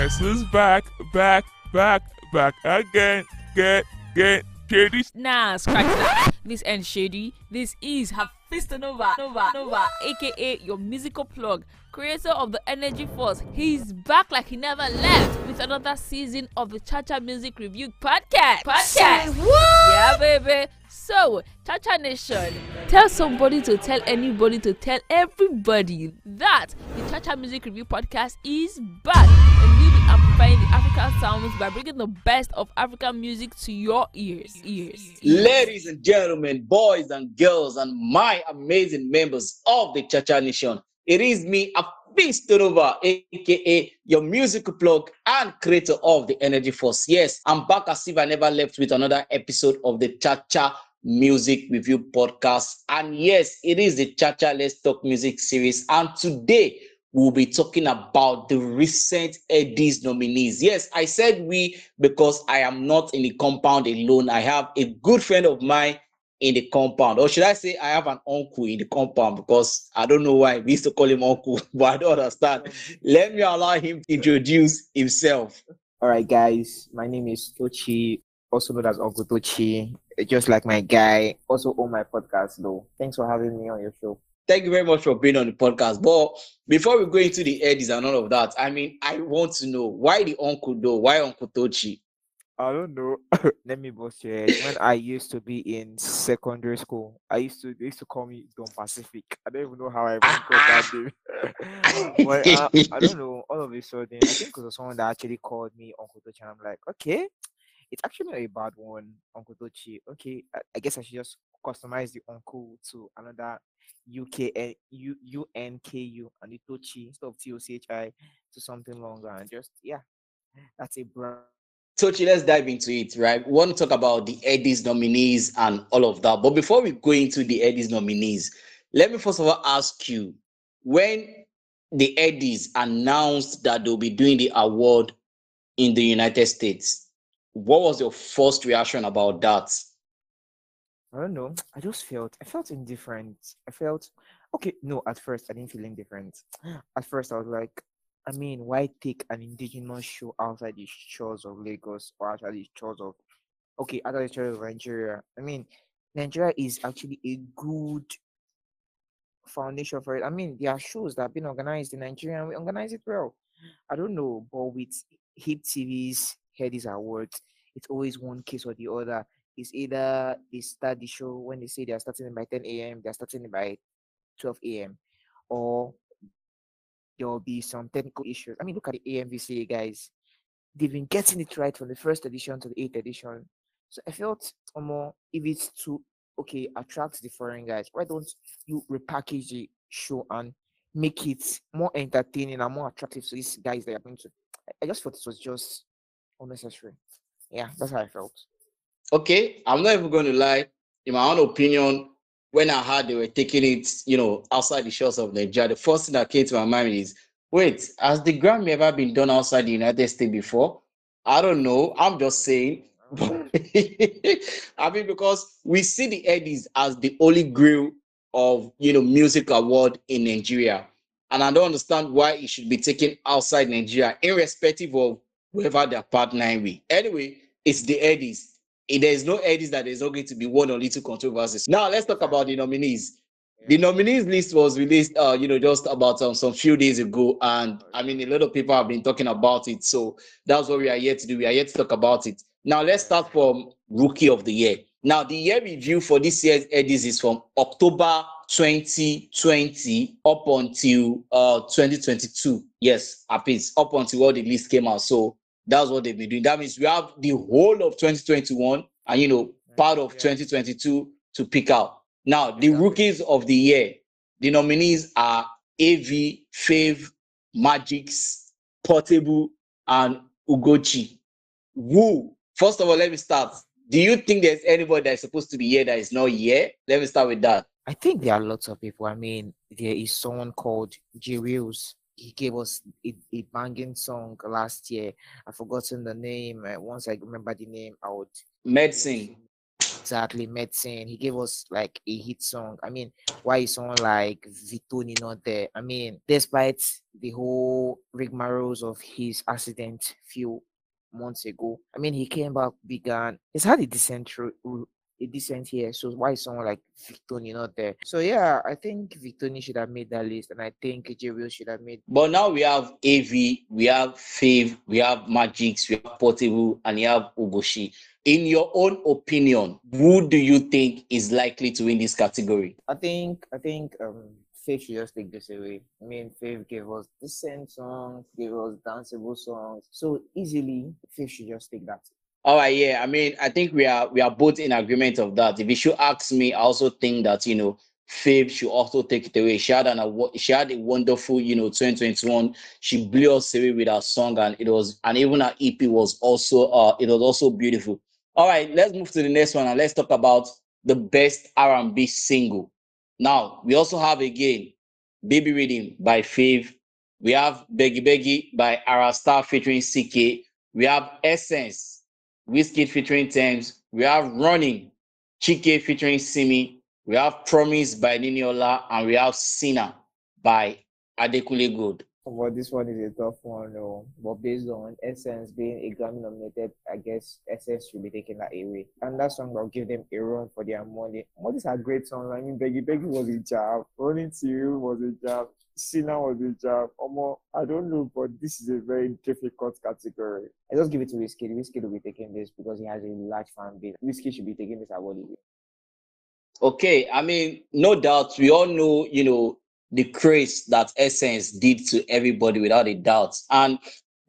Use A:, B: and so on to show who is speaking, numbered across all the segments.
A: Messer's back, back, back, back again, get, get, shady.
B: Nah, scratch that. This ain't shady. This is Hafiz Nova, Nova, Nova, aka your musical plug, creator of the Energy Force. He's back like he never left with another season of the Chacha Music Review podcast. Podcast. Yeah, baby. So, Chacha Nation, tell somebody to tell anybody to tell everybody that the Chacha Music Review podcast is back and we'll be amplifying the African sounds by bringing the best of African music to your ears. Ears.
C: Ladies and gentlemen, boys and girls, and my amazing members of the Chacha Nation, it is me, Afis Tonova, aka your musical plug and creator of the Energy Force. Yes, I'm back as if I never left with another episode of the Chacha Music Review Podcast. And yes, it is the Chacha Let's Talk Music series. And today, we'll be talking about the recent Headies nominees. Yes, I said we because I am not in the compound alone. I have a good friend of mine in the compound, or should I say, I have an uncle in the compound because I don't know why we used to call him uncle, but I don't understand. Let me allow him to introduce himself.
D: All right, guys. My name is Tochi, also known as Uncle Tochi, just like my guy. Also on my podcast, though. Thanks for having me on your show.
C: Thank you very much for being on the podcast. But before we go into the edits and all of that, I mean, I want to know why the uncle though? Why Uncle Tochi?
D: I don't know. Let me bust your head. When I used to be in secondary school, I used to they used to call me Don Pacific. I don't even know how I got that name. but uh, I don't know. All of a sudden, I think it was someone that actually called me Uncle Tochi. And I'm like, okay, it's actually not a bad one, Uncle Tochi. Okay, I, I guess I should just customize the uncle to another UK eh, U U N K U and the Tochi instead of T O C H I to something longer and just yeah, that's a brand.
C: Tochi, let's dive into it, right? We want to talk about the Headies nominees and all of that. But before we go into the Headies nominees, let me first of all ask you when the Headies announced that they'll be doing the award in the United States, what was your first reaction about that?
D: I don't know. I just felt I felt indifferent. I felt okay. No, at first I didn't feel indifferent. At first I was like, I mean, why take an indigenous show outside the shores of Lagos or outside the shores of okay, outside the shores of Nigeria? I mean, Nigeria is actually a good foundation for it. I mean, there are shows that have been organized in Nigeria and we organize it well. I don't know, but with Hip TV's Headies Awards, it's always one case or the other. It's either they start the show when they say they are starting by 10 a.m., they're starting by 12 a.m., or there will be some technical issues. I mean, look at the AMVCA guys. They've been getting it right from the first edition to the eighth edition. So I felt more if it's to okay attract the foreign guys, why don't you repackage the show and make it more entertaining and more attractive to these guys that are going to? I just thought it was just unnecessary. Yeah, that's how I felt.
C: Okay, I'm not even going to lie. In my own opinion, when I heard they were taking it, you know, outside the shores of Nigeria, the first thing that came to my mind is, wait, has the Grammy ever been done outside the United States before? I don't know. I'm just saying. I mean, because we see the Headies as the holy grail of you know music award in Nigeria, and I don't understand why it should be taken outside Nigeria, irrespective of whoever they're partnering with. Anyway, it's the Headies. If there's no Headies, that there's not going to be one or little controversies. Now let's talk about the nominees. The nominees list was released, uh, you know, just about um, some few days ago, and I mean, a lot of people have been talking about it. So that's what we are here to do. We are here to talk about it. Now let's start from Rookie of the Year. Now the year review for this year's Headies is from October 2020 up until uh 2022. Yes, up until all the list came out. So that's what they've been doing. That means we have the whole of 2021 and you know part of 2022 to pick out. Now, the rookies of the year, the nominees are AV, Fave, Magixx, Portable, and Ugoccie. Woo! First of all, let me start. Do you think there's anybody that is supposed to be here that is not here? Let me start with that.
D: I think there are lots of people. I mean, there is someone called J Reels. He gave us a, a banging song last year. I've forgotten the name. Uh, once I remember the name, I would.
C: Medicine.
D: exactly medicine. He gave us like a hit song. I mean, why is someone like Victony not there? I mean, despite the whole rigmaroles of his accident few months ago, I mean, he came back bigger. He's had a decent a decent year. So why is someone like Victony not there? So yeah, I think Victony should have made that list, and I think Will should have made.
C: But now we have AV, we have Fave, we have Magixx, we have Portable, and you have Ugoccie. In your own opinion, who do you think is likely to win this category?
D: I think I think um Faith should just take this away. I mean, Faith gave us decent songs, gave us danceable songs, so easily Faith should just take that.
C: All right, yeah. I mean, I think we are we are both in agreement of that. If you should ask me, I also think that you know, Faith should also take it away. She had an she had a wonderful, you know, 2021. She blew us away with her song, and it was and even her EP was also uh it was also beautiful. All right, let's move to the next one and let's talk about the best R&B single. Now we also have again Baby Riddim by Fave. We have Beggy Beggy by Ayra Starr featuring CKay. We have Essence Wizkid featuring Tems. We have Running, Chike featuring Simi. We have Promise by Niniola, and we have Sinner by Adekunle Gold.
D: Well, this one is a tough one, though. But based on Essence being a Grammy nominated, I guess Essence should be taking that away. And that song will give them a run for their money. All these are great songs. I mean, Beggy Beggy was a job. Running to You was a job. Sinner was a job. Omo, I don't know, but this is a very difficult category. I just give it to Wizkid. Wizkid will be taking this because he has a large fan base. Wizkid should be taking this award.
C: Okay, I mean, no doubt, we all know, you know, the craze that Essence did to everybody without a doubt. And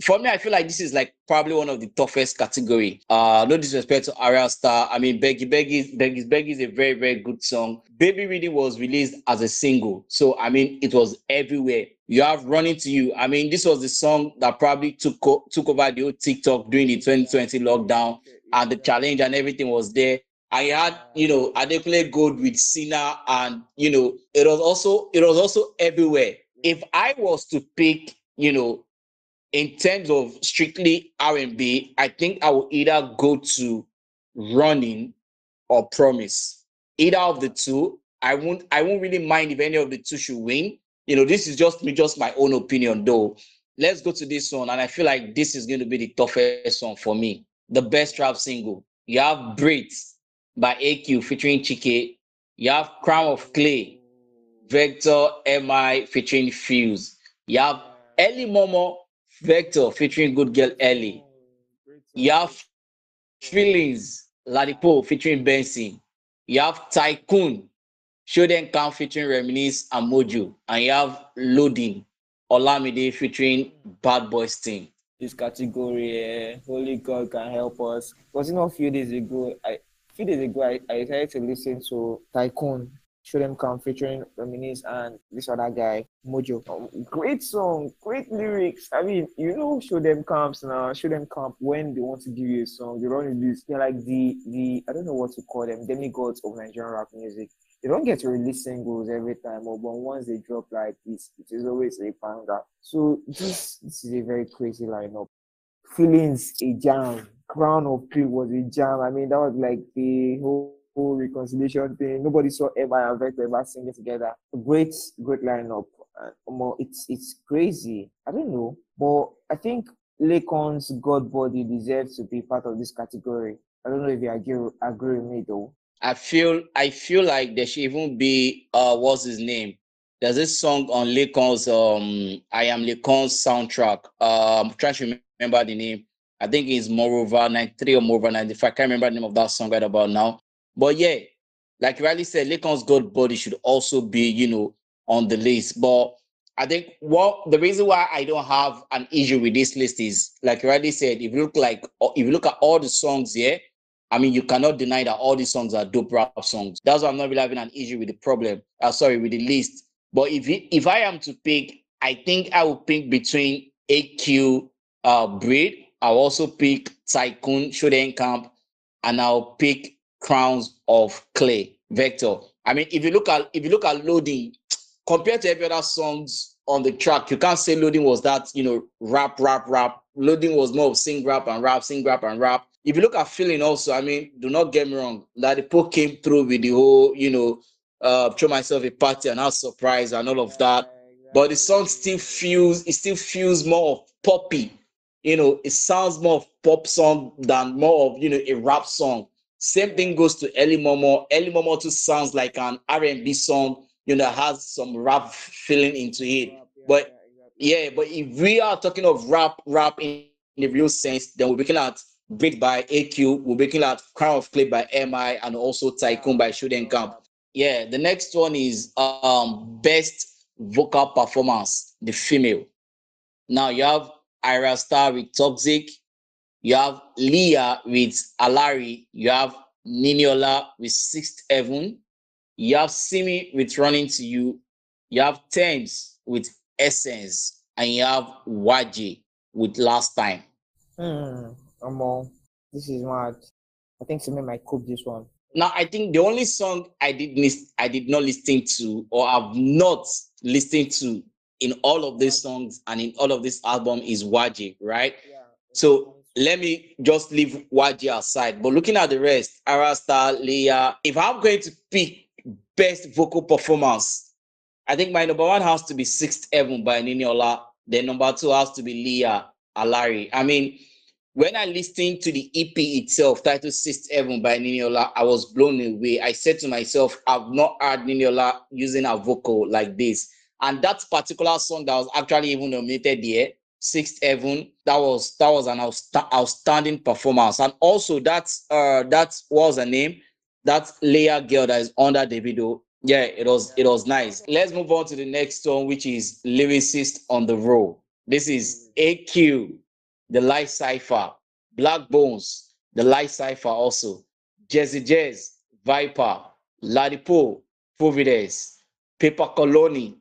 C: for me, I feel like this is like probably one of the toughest category. Uh, no disrespect to Ayra Starr. I mean, Beggy Beggy, Beggy Beggy is a very, very good song. Baby Riddim was released as a single. So, I mean, it was everywhere. You have Running to You. I mean, this was the song that probably took, took over the old TikTok during the 2020 lockdown and the challenge and everything was there. I had, you know, Adekunle Gold with Sinner, and you know, it was also it was also everywhere. If I was to pick, you know, in terms of strictly R&B, I think I will either go to Running or Promise. Either of the two, I won't I won't really mind if any of the two should win. You know, this is just me, just my own opinion, though. Let's go to this one, and I feel like this is going to be the toughest one for me. The best trap single. You have Brits by AQ featuring Chike. You have Crown of Clay, Vector MI featuring Fuse. You have Ellie Momo, Vector featuring Good Girl Ellie. You have Feelings, Ladipo featuring Benson. You have Tycoon, Show Them Count featuring Reminisce and Mojo. And you have Loading, Olamide featuring Bad Boys Team.
D: This category, eh, Holy God can help us. Was it not a few days ago? I a few days ago, I, I decided to listen to Tycoon, Them Come featuring Reminisce and this other guy, Mojo. Um, great song, great lyrics. I mean, you know, Show Dem Camps now, Show Dem Camp when they want to give you a song, they run this. They're like the, the I don't know what to call them, demigods of Nigerian rap music. They don't get to release singles every time, but once they drop like this, it is always a banger. So this this is a very crazy lineup. Feelings a jam crown of Clay was a jam. I mean, that was like the whole, whole reconciliation thing. Nobody saw Emma and Vector ever singing together. Great, great lineup. Uh, it's it's crazy. I don't know, but I think Laycon's God Body deserves to be part of this category. I don't know if you agree agree with me though.
C: I feel I feel like there should even be uh what's his name? There's this song on Laycon's um I am Laycon's soundtrack. Um trying to remember the name. I think it's Moreover 93 or Moreover 95. I can't remember the name of that song right about now. But yeah, like Riley said, Laycon's God Body should also be, you know, on the list. But I think what the reason why I don't have an issue with this list is, like Riley said, if you look like if you look at all the songs here, I mean, you cannot deny that all these songs are dope rap songs. That's why I'm not really having an issue with the problem. Uh, sorry, with the list. But if if I am to pick, I think I will pick between AQ, uh, Breed, I'll also pick Tycoon Show Dem Camp, and I'll pick Crowns of Clay Vector. I mean, if you look at if you look at loading compared to every other songs on the track, you can't say loading was that you know rap, rap, rap. Loading was more of sing rap and rap, sing rap and rap. if you look at feeling also, I mean, do not get me wrong, Ladipoe came through with the whole, you know, uh, throw myself a party and have surprise and all of that. But the song still feels, it still feels more of poppy. You know, it sounds more of pop song than more of, you know, a rap song. Same thing goes to Ellie Momo. Ellie Momo too sounds like an R&B song, you know, has some rap feeling into it. But yeah, but if we are talking of rap, rap in, in the real sense, then we're looking at Break by AQ, we're looking at Crown of Clay by MI, and also Tycoon by Show Dem Camp. Yeah, the next one is um best vocal performance, the female. Now you have Ayra Starr with Toxic, you have Liya with Alari, you have Niniola with Sixth Heaven, you have Simi with Running to You, you have Tems with Essence, and you have Waje with Last Time.
D: Hmm. Um, this is mad. I think Simi might cook this one.
C: Now, I think the only song I did miss, I did not listen to or have not listened to in all of these songs and in all of this album is Waje, right?
D: Yeah.
C: So let me just leave Waje aside. But looking at the rest, Arasta, Liya, if I'm going to pick best vocal performance, I think my number one has to be Sixth Heaven by Niniola. Then number two has to be Liya Alari. I mean, when I listened to the EP itself, titled Sixth Heaven by Niniola, I was blown away. I said to myself, I've not heard Niniola using a vocal like this. And that particular song that was actually even nominated there, Sixth Heaven, that was that was an outsta- outstanding performance. And also that's uh that was a name, that Leia girl that is under the video. Yeah, it was it was nice. Let's move on to the next one, which is lyricist on the roll. This is AQ the Light Cipher, Blaqbonez, the Light Cipher also, Jazzy Jazz, Viper, Ladipoe, Providence, Paper Colony,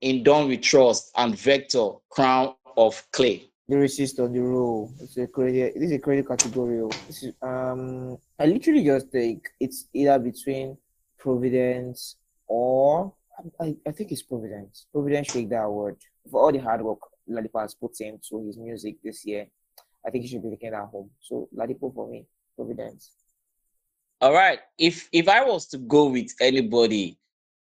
C: In Dawn We Trust, and Vector, Crown of Clay.
D: Lyricist on the roll. It's a crazy. This is a crazy category. oh. This is um. I literally just think it's either between Providence or I, I think it's Providence. Providence should take that award for all the hard work Ladipoe has put into his music this year. I think he should be taking that home. So Ladipoe for me, Providence.
C: All right. If if I was to go with anybody,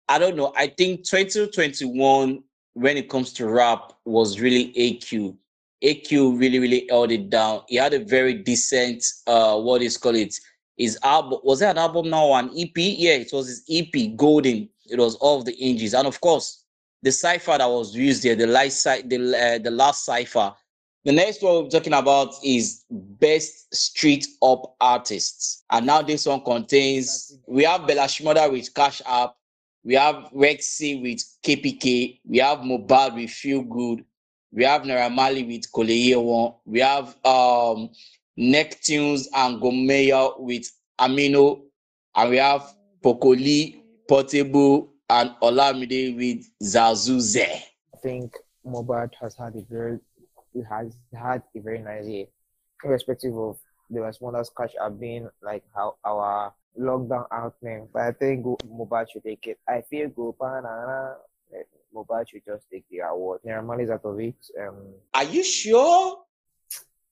C: I don't know. I think 2021, when it comes to rap, was really AQ. AQ really, really held it down. He had a very decent uh what is called it? His album was it an album now an EP? Yeah, it was his EP, Golden. It was all of the inches. And of course, the cipher that was used there, the light side, the uh, the last cipher. The next one we're talking about is best street up artists, and now this one contains we have Bella Shmurda with Cash App, we have Rexxie with KPK, we have Mohbad with Feel Good, we have Naira Marley with Koleyewon, we have um Neptunes and Gomeya with Amino, and we have Poco Lee, Portable, and Olamide with Zazuze.
D: I think Mohbad has had a very he has had a very nice year, irrespective of the responders catch have been like how our lockdown out, anthem. But I think Mohbad should take it. I feel go banana. Mohbad should just take the award. Neramal is out of it. Um,
C: Are you sure?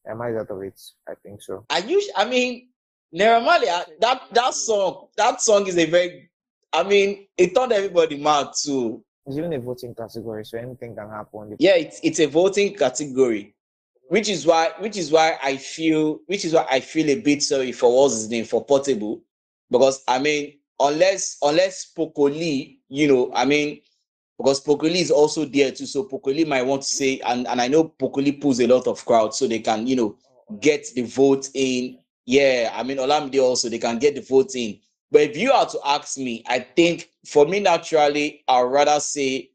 D: Neramal is out of it. I think so.
C: Are you? I mean, Naira Marley, uh, that that song, that song is a very. I mean, it turned everybody mad too.
D: It's even a voting category, so anything can happen.
C: Yeah, it's it's a voting category, which is why which is why I feel which is why I feel a bit sorry for what's his name for Portable, because I mean, unless unless Poco Lee, you know, I mean, because Poco Lee is also there too, so Poco Lee might want to say, and and I know Poco Lee pulls a lot of crowds, so they can you know get the vote in. Yeah, I mean Olamide also they can get the vote in. But if you are to ask me, I think for me naturally, I'd rather say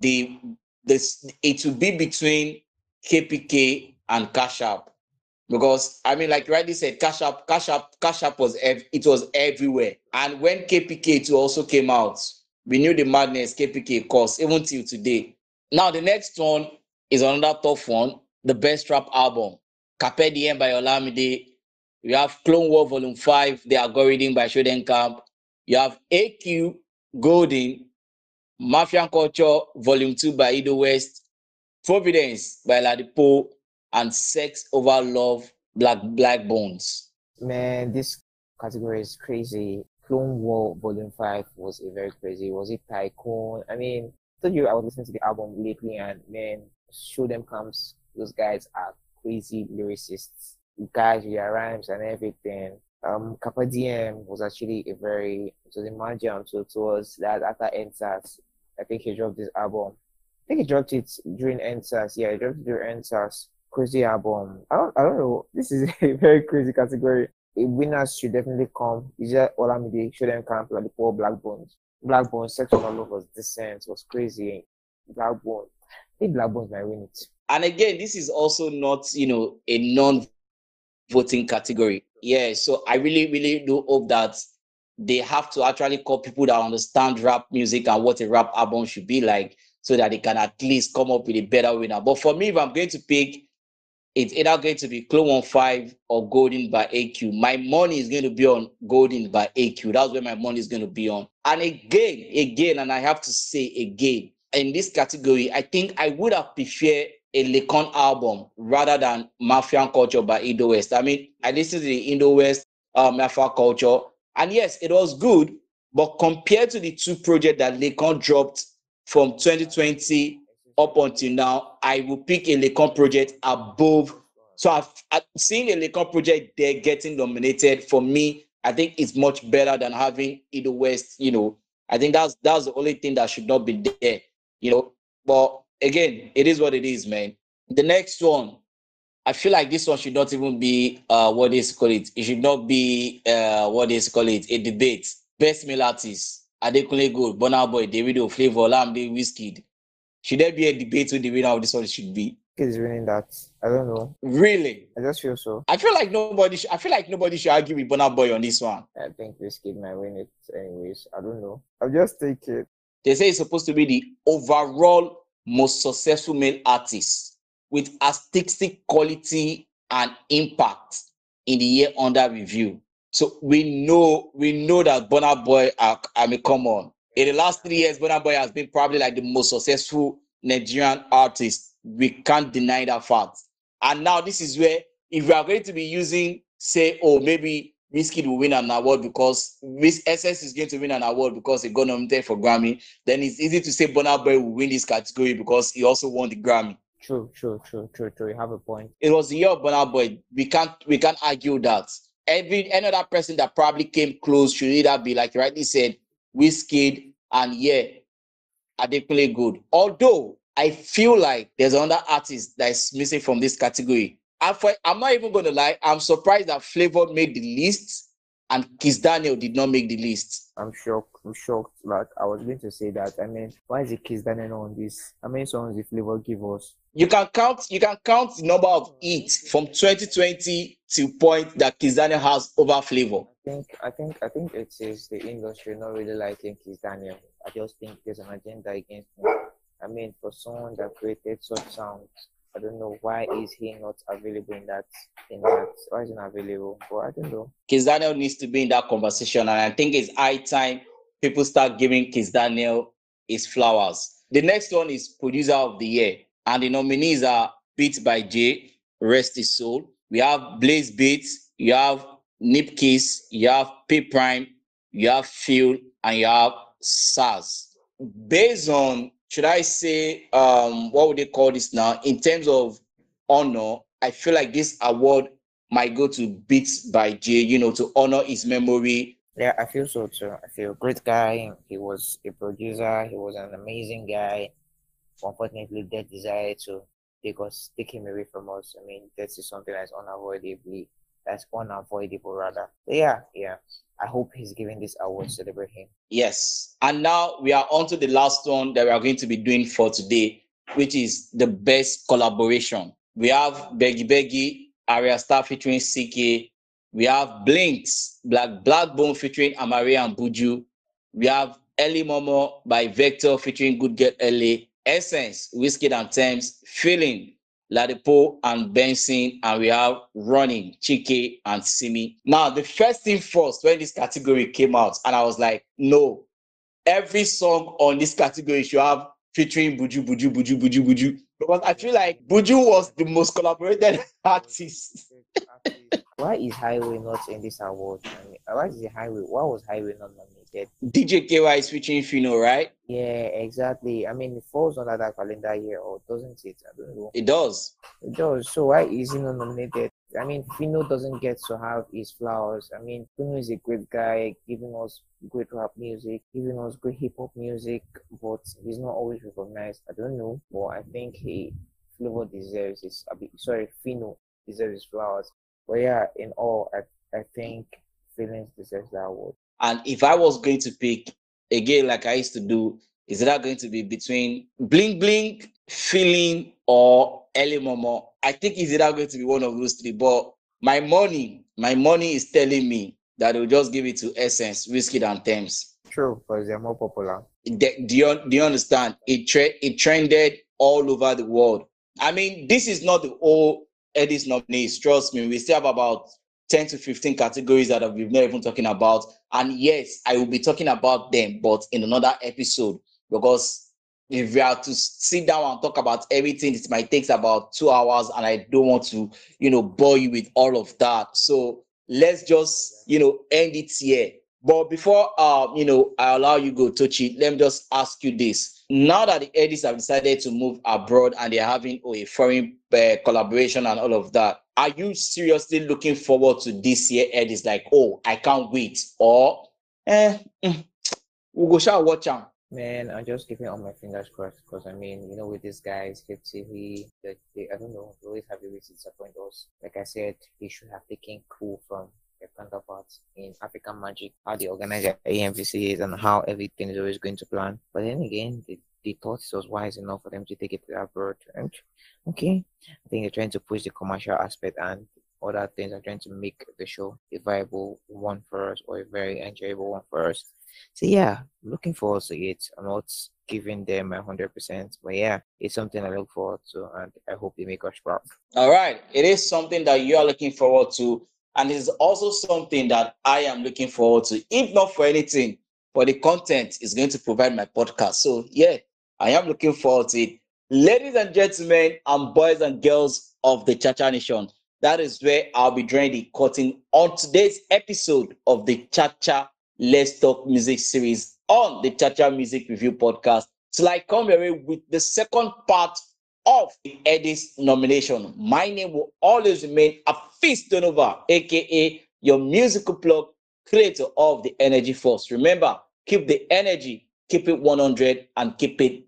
C: the this it will be between KPK and Cash App. Because I mean, like you rightly said, Cash App, Cash App, Cash App was ev- it was everywhere. And when KPK2 also came out, we knew the madness KPK caused, even till today. Now the next one is another tough one, the best rap album, Carpe Diem by Olamide. You have Clone War Volume 5, The Algorithm by Show Dem Camp. You have AQ Golden, Mafia Culture Volume 2 by Idowest, Providence by Ladipoe, and Sex Over Love Black Blaqbonez?
D: Man, this category is crazy. Clone War Volume 5 was a very crazy. Was it Tycoon? I mean, I told you I was listening to the album lately and man, Show Them Comes. Those guys are crazy lyricists. Guys with their rhymes and everything. Um, Carpe Diem was actually a very, so the so it was that after NSAS, I think he dropped this album. I think he dropped it during NSAS. Yeah, he dropped it during NSAS. Crazy album. I don't, I don't know. This is a very crazy category. A winners should definitely come. Is that Olamide? Them camp like the poor Blaqbonez. Black Bones, section all over was decent. Was crazy. Blaqbonez. I think Blaqbonez might win it.
C: And again, this is also not, you know, a non-voting category. Yeah, so I really, really do hope that they have to actually call people that understand rap music and what a rap album should be like so that they can at least come up with a better winner. But for me, if I'm going to pick, it's either going to be Clone 5 or Golden by AQ. My money is going to be on Golden by AQ. That's where my money is going to be on. And again, again, and I have to say again, in this category, I think I would have preferred a Laycon album rather than Mafian Culture by Idowest. I mean, I listened to the Idowest uh, Mafia Culture, and yes, it was good, but compared to the two projects that Laycon dropped from 2020 up until now, I will pick a Laycon project above. So I've, I've seen a Laycon project there getting nominated. For me, I think it's much better than having Idowest. You know, I think that's that's the only thing that should not be there. You know, but again, it is what it is, man. The next one, I feel like this one should not even be uh what they call it. It should not be uh what they call it a debate. Best male artist, Adekunle Gold, Burna Boy, Davido, Flavour, Lamde, Wizkid. Should there be a debate who the winner of this one should be?
D: Is winning that. I don't know.
C: Really?
D: I just feel so.
C: I feel like nobody. Sh- I feel like nobody should argue with Burna Boy on this one.
D: I think this kid might win it anyways. I don't know. I'll just take it.
C: They say it's supposed to be the overall most successful male artist with artistic quality and impact in the year under review. So we know we know that Burna Boy. I mean, come on. In the last three years, Burna Boy has been probably like the most successful Nigerian artist. We can't deny that fact. And now this is where, if we are going to be using, say, oh, maybe Wizkid will win an award because Miss SS is going to win an award because he got nominated for Grammy, then it's easy to say Burna Boy will win this category because he also won the Grammy.
D: True, true, true, true, true. You have a point.
C: It was the year of Burna Boy. We can't we can't argue that. Every any other person that probably came close should either be like you rightly said, Wizkid and yeah, Adekunle Gold. Although I feel like there's another artist that is missing from this category. I, I'm not even to lie. I'm surprised that Flavour made the list and Kiss Daniel did not make the list.
D: I'm shocked. I'm shocked. Like I was going to say that. I mean, why is it Kiss Daniel on this? How many songs did Flavour give us?
C: You can count. You can count the number of hits from 2020 to point that Kiss Daniel has over Flavour.
D: I think. I think. I think it is the industry not really liking Kiss Daniel. I just think there's an agenda against him. I mean, for someone that created such sounds, I don't know why is he not available in that in that why is he not available? But I don't know.
C: Kiss Daniel needs to be in that conversation, and I think it's high time people start giving Kiss Daniel his flowers. The next one is producer of the year, and the nominees are Beat by Jay, Rest His Soul. We have Blaze Beats, you have Nip Kiss, you have P Prime, you have Phil, and you have Sarz. Based on should I say, um, what would they call this now? In terms of honor, I feel like this award might go to Beats by Jay, you know, to honor his memory.
D: Yeah, I feel so too. I feel great guy. He was a producer. He was an amazing guy. Unfortunately, death decided to take us, take him away from us. I mean, death is something that's unavoidably, that's unavoidable rather. But yeah, yeah. I hope he's giving this award to celebrate him.
C: Yes. And now we are on to the last one that we are going to be doing for today, which is the best collaboration. We have Beggy Beggy, Ayra Starr featuring CKay. We have Blinks, Black Blackbone featuring Amaarae and Buju. We have Ellie Momo by Vector featuring Good Girl LA. Essence, Wizkid and Tems, Feeling, Ladipoe and Benson, and we have Running, Chike and Simi. Now, the first thing first, when this category came out, and I was like, no, every song on this category should have featuring Buju, Buju, Buju, Buju, Buju. because I feel like Buju was the most collaborated artist.
D: Why is Highway not in this award? I mean, why is the Highway? Why was Highway not nominated?
C: DJ Kaywise featuring Phyno, right?
D: Yeah, exactly. I mean, it falls under that calendar year, or doesn't it? I don't know.
C: It does.
D: It does. So why is he not nominated? I mean, Phyno doesn't get to have his flowers. I mean, Phyno is a great guy, giving us great rap music, giving us great hip hop music, but he's not always recognized. I don't know, but I think he Flavour deserves his. Sorry, Phyno deserves his flowers. But yeah, in all, I I think Feelings deserves that award.
C: And if I was going to pick again, like I used to do, is that going to be between Bling Bling, Feeling, or Early Momo? I think is that going to be one of those three. But my money, my money is telling me that they'll just give it to Essence, Wizkid, and Tems.
D: True, because they're more popular.
C: Do you, do you understand? It, tre- it trended all over the world. I mean, this is not the whole Headies nominees. Trust me, we still have about 10 to 15 categories that we've not even talking about. And yes, I will be talking about them, but in another episode, because if we are to sit down and talk about everything, it might take about two hours, and I don't want to, you know, bore you with all of that. So let's just, you know, end it here. But before, uh, you know, I allow you go, Tochi, let me just ask you this. Now that the Headies have decided to move abroad and they're having oh, a foreign uh, collaboration and all of that, are you seriously looking forward to this year Headies? Like, oh, I can't wait. Or, eh, mm, we'll go shall watch them.
D: Man, I'm just keeping all my fingers crossed because I mean, you know, with these guys, Hip TV, they, they, I don't know, they always have to disappoint us. Like I said, they should have taken cool from their counterparts in African Magic, how they organize their AMVCs and how everything is always going to plan. But then again, they, they thought it was wise enough for them to take it to abroad. And okay, I think they're trying to push the commercial aspect and other things are trying to make the show a viable one for us or a very enjoyable one for us. So yeah, looking forward to it. I'm not giving them a hundred percent, but yeah, it's something I look forward to, and I hope they make us proud.
C: All right, it is something that you are looking forward to, and it's also something that I am looking forward to. If not for anything, for the content is going to provide my podcast. So yeah, I am looking forward to it. Ladies and gentlemen, and boys and girls of the Chacha Nation, that is where I'll be drawing the curtain on today's episode of the Chacha Let's Talk Music series on the Chacha Music Review podcast. Till I come here with the second part of the Headies nomination. My name will always remain a Afis Donova, aka your musical plug, creator of the Energy Force. Remember, keep the energy, keep it 100, and keep it